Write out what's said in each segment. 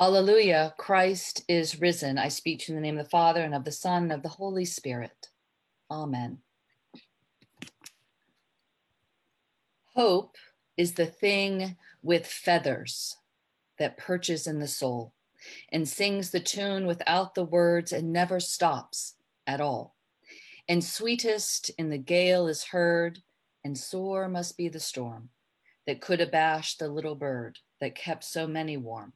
Alleluia, Christ is risen. I speak in the name of the Father and of the Son and of the Holy Spirit. Amen. Hope is the thing with feathers that perches in the soul and sings the tune without the words and never stops at all. And sweetest in the gale is heard, and sore must be the storm that could abash the little bird that kept so many warm.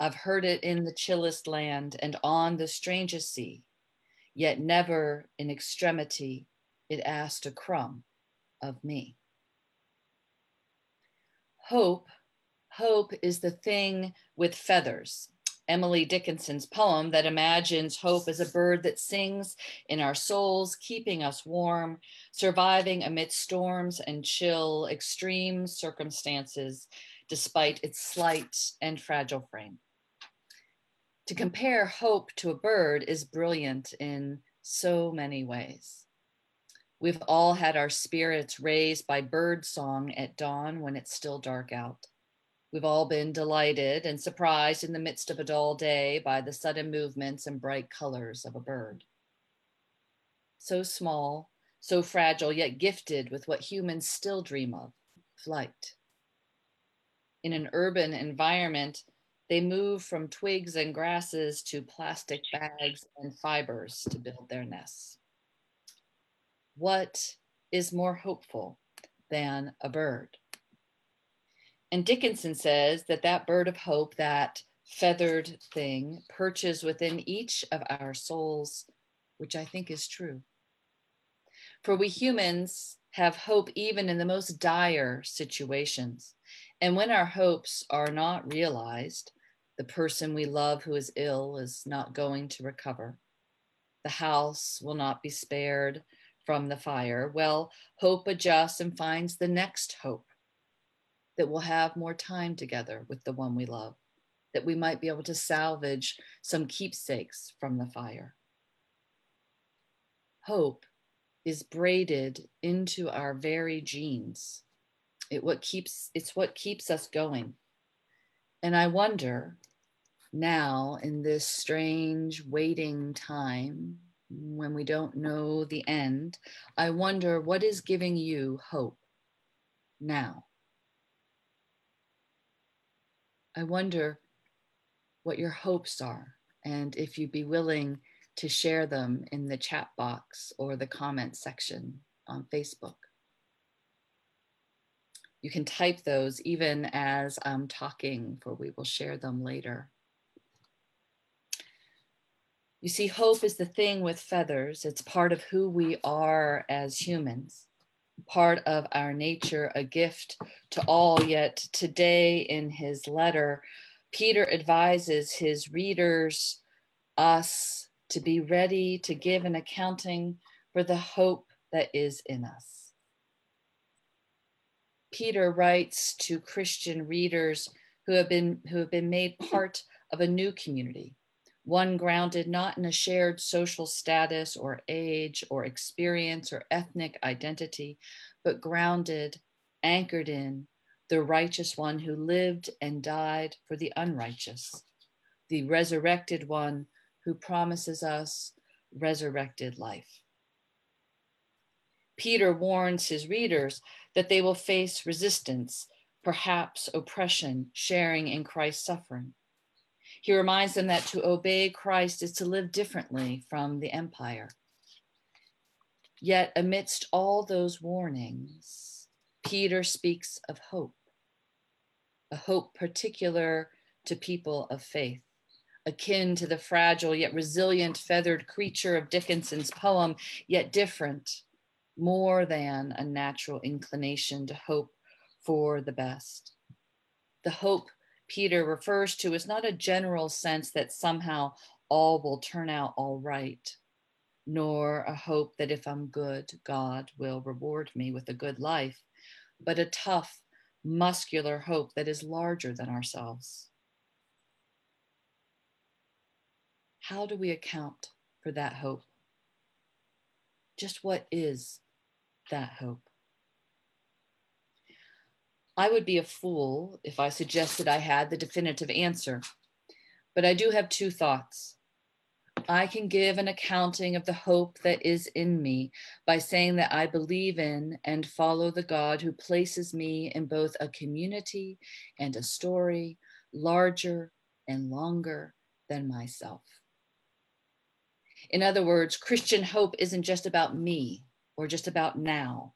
I've heard it in the chillest land and on the strangest sea, yet never in extremity it asked a crumb of me. Hope, hope is the thing with feathers. Emily Dickinson's poem that imagines hope as a bird that sings in our souls, keeping us warm, surviving amidst storms and chill, extreme circumstances, despite its slight and fragile frame. To compare hope to a bird is brilliant in so many ways. We've all had our spirits raised by bird song at dawn when it's still dark out. We've all been delighted and surprised in the midst of a dull day by the sudden movements and bright colors of a bird. So small, so fragile, yet gifted with what humans still dream of flight. In an urban environment, they move from twigs and grasses to plastic bags and fibers to build their nests. What is more hopeful than a bird? And Dickinson says that that bird of hope, that feathered thing, perches within each of our souls, which I think is true. For we humans have hope even in the most dire situations. And when our hopes are not realized, the person we love who is ill is not going to recover. The house will not be spared from the fire. Well, hope adjusts and finds the next hope that we'll have more time together with the one we love, that we might be able to salvage some keepsakes from the fire. Hope is braided into our very genes. It what keeps it's what keeps us going. And I wonder now in this strange waiting time when we don't know the end, I wonder what is giving you hope now. I wonder what your hopes are and if you'd be willing to share them in the chat box or the comment section on Facebook. You can type those even as I'm talking, for we will share them later. You see, hope is the thing with feathers. It's part of who we are as humans, part of our nature, a gift to all. Yet today, in his letter, Peter advises his readers, us, to be ready to give an accounting for the hope that is in us. Peter writes to Christian readers who have been who have been made part of a new community, one grounded not in a shared social status or age or experience or ethnic identity, but grounded, anchored in the righteous one who lived and died for the unrighteous, the resurrected one who promises us resurrected life. Peter warns his readers that they will face resistance, perhaps oppression, sharing in Christ's suffering. He reminds them that to obey Christ is to live differently from the empire. Yet, amidst all those warnings, Peter speaks of hope, a hope particular to people of faith akin to the fragile yet resilient feathered creature of Dickinson's poem, yet different, more than a natural inclination to hope for the best. The hope Peter refers to is not a general sense that somehow all will turn out all right, nor a hope that if I'm good, God will reward me with a good life, but a tough, muscular hope that is larger than ourselves How do we account for that hope? Just what is that hope? I would be a fool if I suggested I had the definitive answer. But I do have two thoughts. I can give an accounting of the hope that is in me by saying that I believe in and follow the God who places me in both a community and a story larger and longer than myself. In other words, Christian hope isn't just about me or just about now,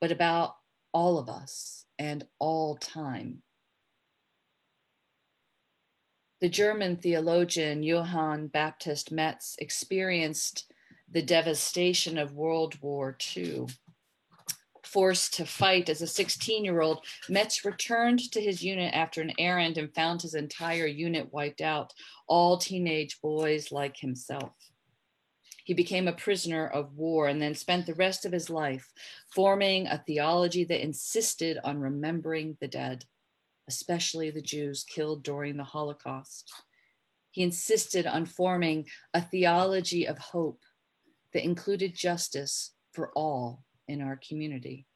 but about all of us and all time. The German theologian Johann Baptist Metz experienced the devastation of World War II. Forced to fight as a 16 year old, Metz returned to his unit after an errand and found his entire unit wiped out, all teenage boys like himself. He became a prisoner of war and then spent the rest of his life forming a theology that insisted on remembering the dead especially the Jews killed during the Holocaust. He insisted on forming a theology of hope that included justice for all in our community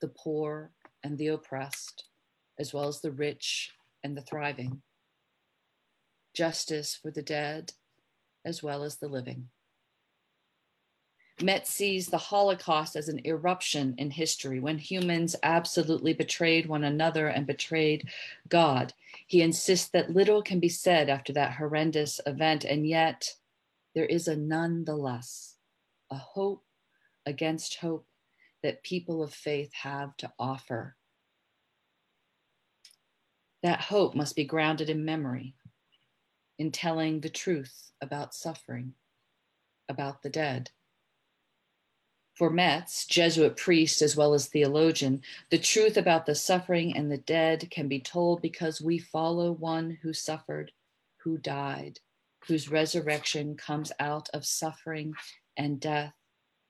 the poor and the oppressed, as well as the rich and the thriving, justice for the dead, as well as the living. Metz sees the Holocaust as an eruption in history when humans absolutely betrayed one another and betrayed God. He insists that little can be said after that horrendous event, and yet there is a nonetheless, a hope against hope that people of faith have to offer. That hope must be grounded in memory, in telling the truth about suffering, about the dead. For Metz, Jesuit priest as well as theologian, the truth about the suffering and the dead can be told because we follow one who suffered, who died, whose resurrection comes out of suffering and death,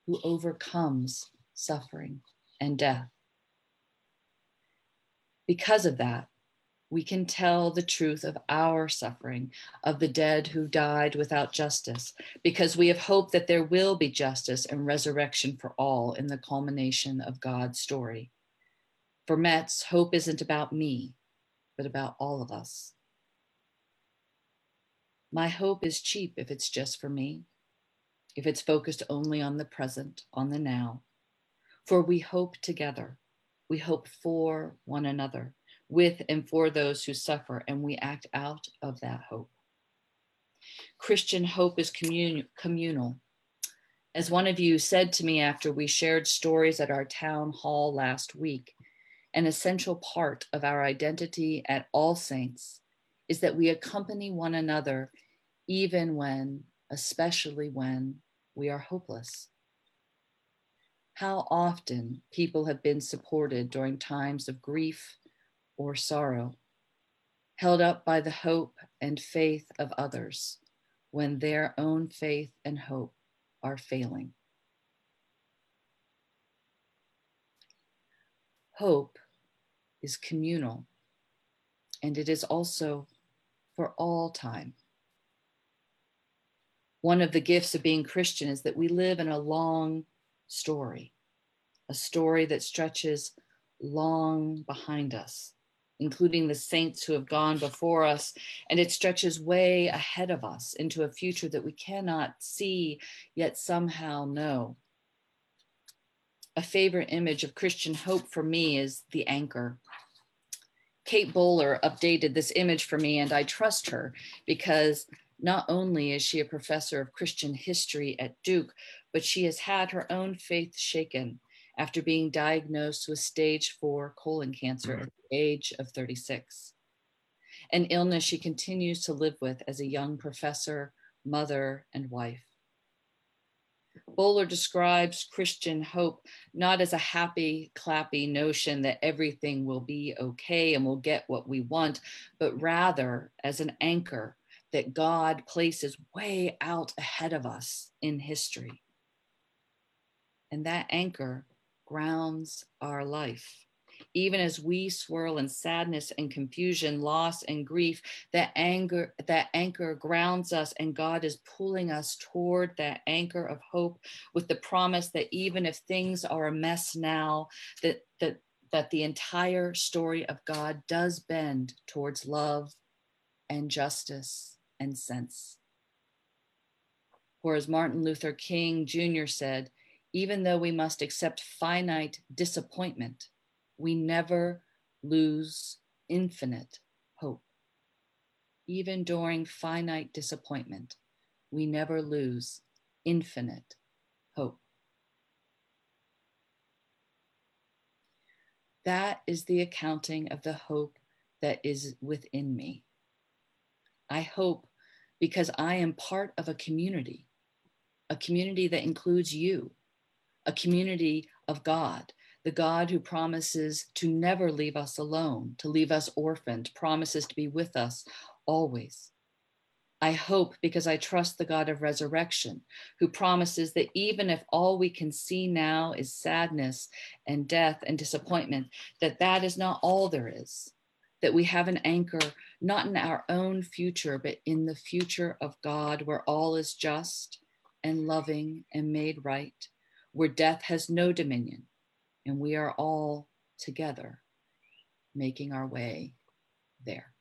who overcomes suffering and death. Because of that, we can tell the truth of our suffering, of the dead who died without justice, because we have hope that there will be justice and resurrection for all in the culmination of God's story. For Metz, hope isn't about me, but about all of us. My hope is cheap if it's just for me, if it's focused only on the present, on the now. For we hope together, we hope for one another with and for those who suffer, and we act out of that hope. Christian hope is commun- communal. As one of you said to me after we shared stories at our town hall last week, an essential part of our identity at All Saints is that we accompany one another even when, especially when, we are hopeless. How often people have been supported during times of grief or sorrow, held up by the hope and faith of others when their own faith and hope are failing. Hope is communal and it is also for all time. One of the gifts of being Christian is that we live in a long story, a story that stretches long behind us including the saints who have gone before us, and it stretches way ahead of us into a future that we cannot see yet somehow know. A favorite image of Christian hope for me is the anchor. Kate Bowler updated this image for me, and I trust her because not only is she a professor of Christian history at Duke, but she has had her own faith shaken after being diagnosed with stage four colon cancer mm-hmm. at the age of 36. An illness she continues to live with as a young professor, mother, and wife. Bowler describes Christian hope not as a happy, clappy notion that everything will be okay and we'll get what we want, but rather as an anchor that God places way out ahead of us in history. And that anchor grounds our life. Even as we swirl in sadness and confusion, loss and grief, that anger, that anchor grounds us, and God is pulling us toward that anchor of hope with the promise that even if things are a mess now, that that that the entire story of God does bend towards love and justice and sense. Or as Martin Luther King Jr. said, even though we must accept finite disappointment, we never lose infinite hope. Even during finite disappointment, we never lose infinite hope. That is the accounting of the hope that is within me. I hope because I am part of a community, a community that includes you, a community of God, the God who promises to never leave us alone, to leave us orphaned, promises to be with us always. I hope because I trust the God of resurrection, who promises that even if all we can see now is sadness and death and disappointment, that that is not all there is, that we have an anchor not in our own future, but in the future of God, where all is just and loving and made right, where death has no dominion, and we are all together making our way there.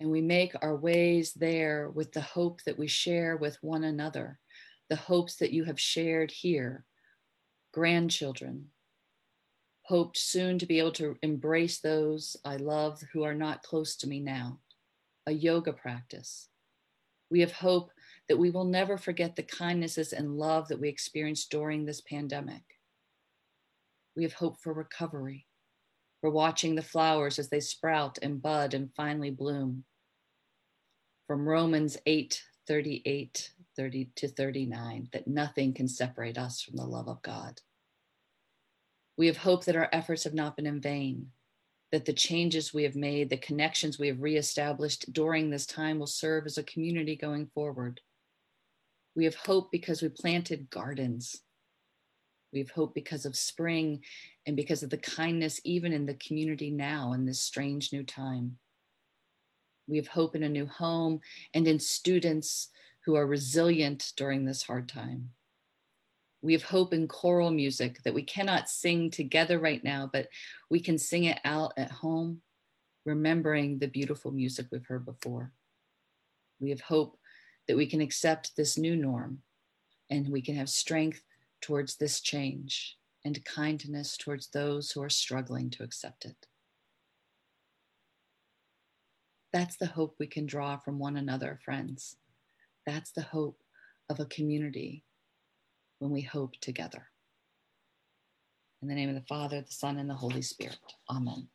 And we make our ways there with the hope that we share with one another, the hopes that you have shared here, grandchildren, hoped soon to be able to embrace those I love who are not close to me now, a yoga practice. We have hope that we will never forget the kindnesses and love that we experienced during this pandemic. We have hope for recovery, We're watching the flowers as they sprout and bud and finally bloom from Romans 8 38 30 to 39 that nothing can separate us from the love of God. We have hope that our efforts have not been in vain, that the changes we have made, the connections we have reestablished during this time will serve as a community going forward. We have hope because we planted gardens. We have hope because of spring and because of the kindness, even in the community now in this strange new time. We have hope in a new home and in students who are resilient during this hard time. We have hope in choral music that we cannot sing together right now, but we can sing it out at home, remembering the beautiful music we've heard before. We have hope that we can accept this new norm and we can have strength towards this change and kindness towards those who are struggling to accept it. That's the hope we can draw from one another, friends. That's the hope of a community when we hope together. In the name of the Father, the Son, and the Holy Spirit. Amen.